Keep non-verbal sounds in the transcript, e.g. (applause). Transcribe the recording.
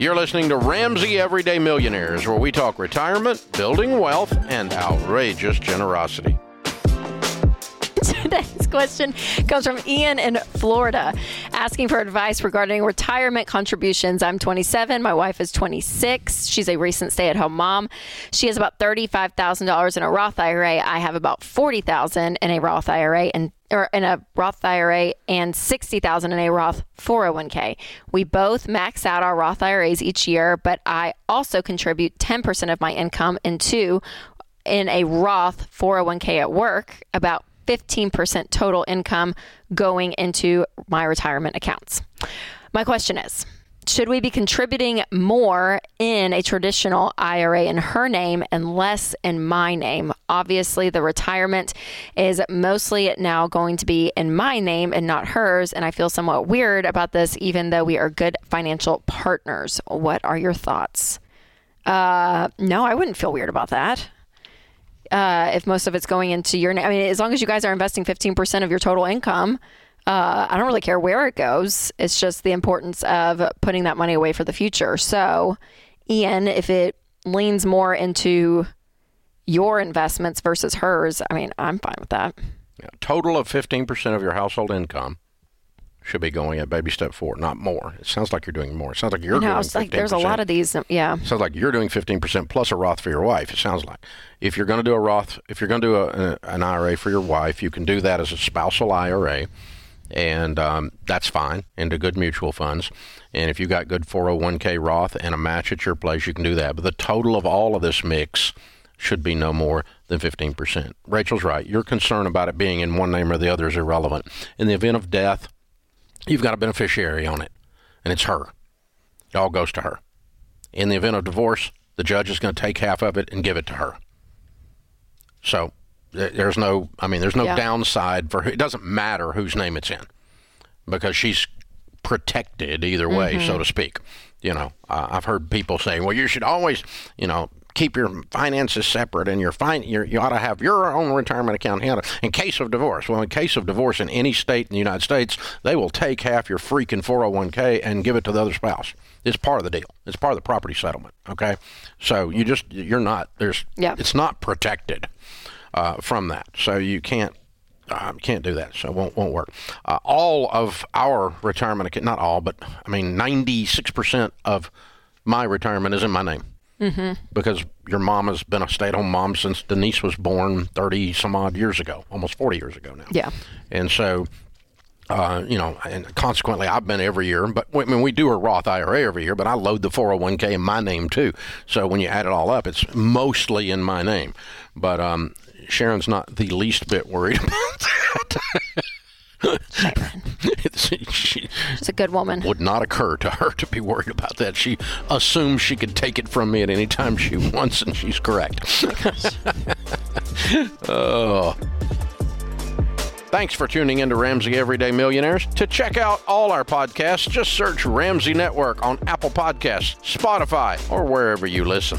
You're listening to Ramsey Everyday Millionaires, where we talk retirement, building wealth, and outrageous generosity. Question comes from Ian in Florida, asking for advice regarding retirement contributions. I'm 27. My wife is 26. She's a recent stay-at-home mom. She has about $35,000 in a Roth IRA. I have about 40,000 in a Roth IRA and or in a Roth IRA and 60,000 in a Roth 401k. We both max out our Roth IRAs each year, but I also contribute 10% of my income into in a Roth 401k at work, about 15% total income going into my retirement accounts. My question is should we be contributing more in a traditional IRA in her name and less in my name? Obviously, the retirement is mostly now going to be in my name and not hers. And I feel somewhat weird about this, even though we are good financial partners. What are your thoughts? Uh, no, I wouldn't feel weird about that. Uh, if most of it's going into your I mean, as long as you guys are investing 15% of your total income, uh, I don't really care where it goes. It's just the importance of putting that money away for the future. So, Ian, if it leans more into your investments versus hers, I mean, I'm fine with that. Yeah, total of 15% of your household income should be going at baby step four, not more. It sounds like you're doing more. It sounds like you're no, doing it's 15%. like there's a lot of these. Yeah. It sounds like you're doing 15% plus a Roth for your wife. It sounds like if you're going to do a Roth, if you're going to do a, a, an IRA for your wife, you can do that as a spousal IRA, and um, that's fine into good mutual funds. And if you got good 401k Roth and a match at your place, you can do that. But the total of all of this mix should be no more than 15%. Rachel's right. Your concern about it being in one name or the other is irrelevant. In the event of death, you've got a beneficiary on it, and it's her. It all goes to her. In the event of divorce, the judge is going to take half of it and give it to her. So there's no, I mean, there's no Yeah. downside for it. Doesn't matter whose name it's in because she's protected either way, so to speak. You know, uh, I've heard people saying, well, you should always, you know, keep your finances separate and your fine, your, you ought to have your own retirement account handled in case of divorce. Well, in case of divorce in any state in the United States, they will take half your freaking 401k and give it to the other spouse. It's part of the deal. It's part of the property settlement. Okay, so you just you're not there's Yeah. it's not protected uh, from that, so you can't uh, can't do that. So it won't won't work. Uh, all of our retirement account, not all, but I mean ninety six percent of my retirement is in my name because your mom has been a stay at home mom since Denise was born thirty some odd years ago, almost forty years ago now. Yeah. and so. Uh, you know, and consequently, I've been every year. But I mean, we do a Roth IRA every year, but I load the 401k in my name too. So when you add it all up, it's mostly in my name. But um, Sharon's not the least bit worried (laughs) about that. It's- (laughs) she She's a good woman. would not occur to her to be worried about that. She assumes she could take it from me at any time she (laughs) wants, and she's correct. (laughs) oh. Thanks for tuning in to Ramsey Everyday Millionaires. To check out all our podcasts, just search Ramsey Network on Apple Podcasts, Spotify, or wherever you listen.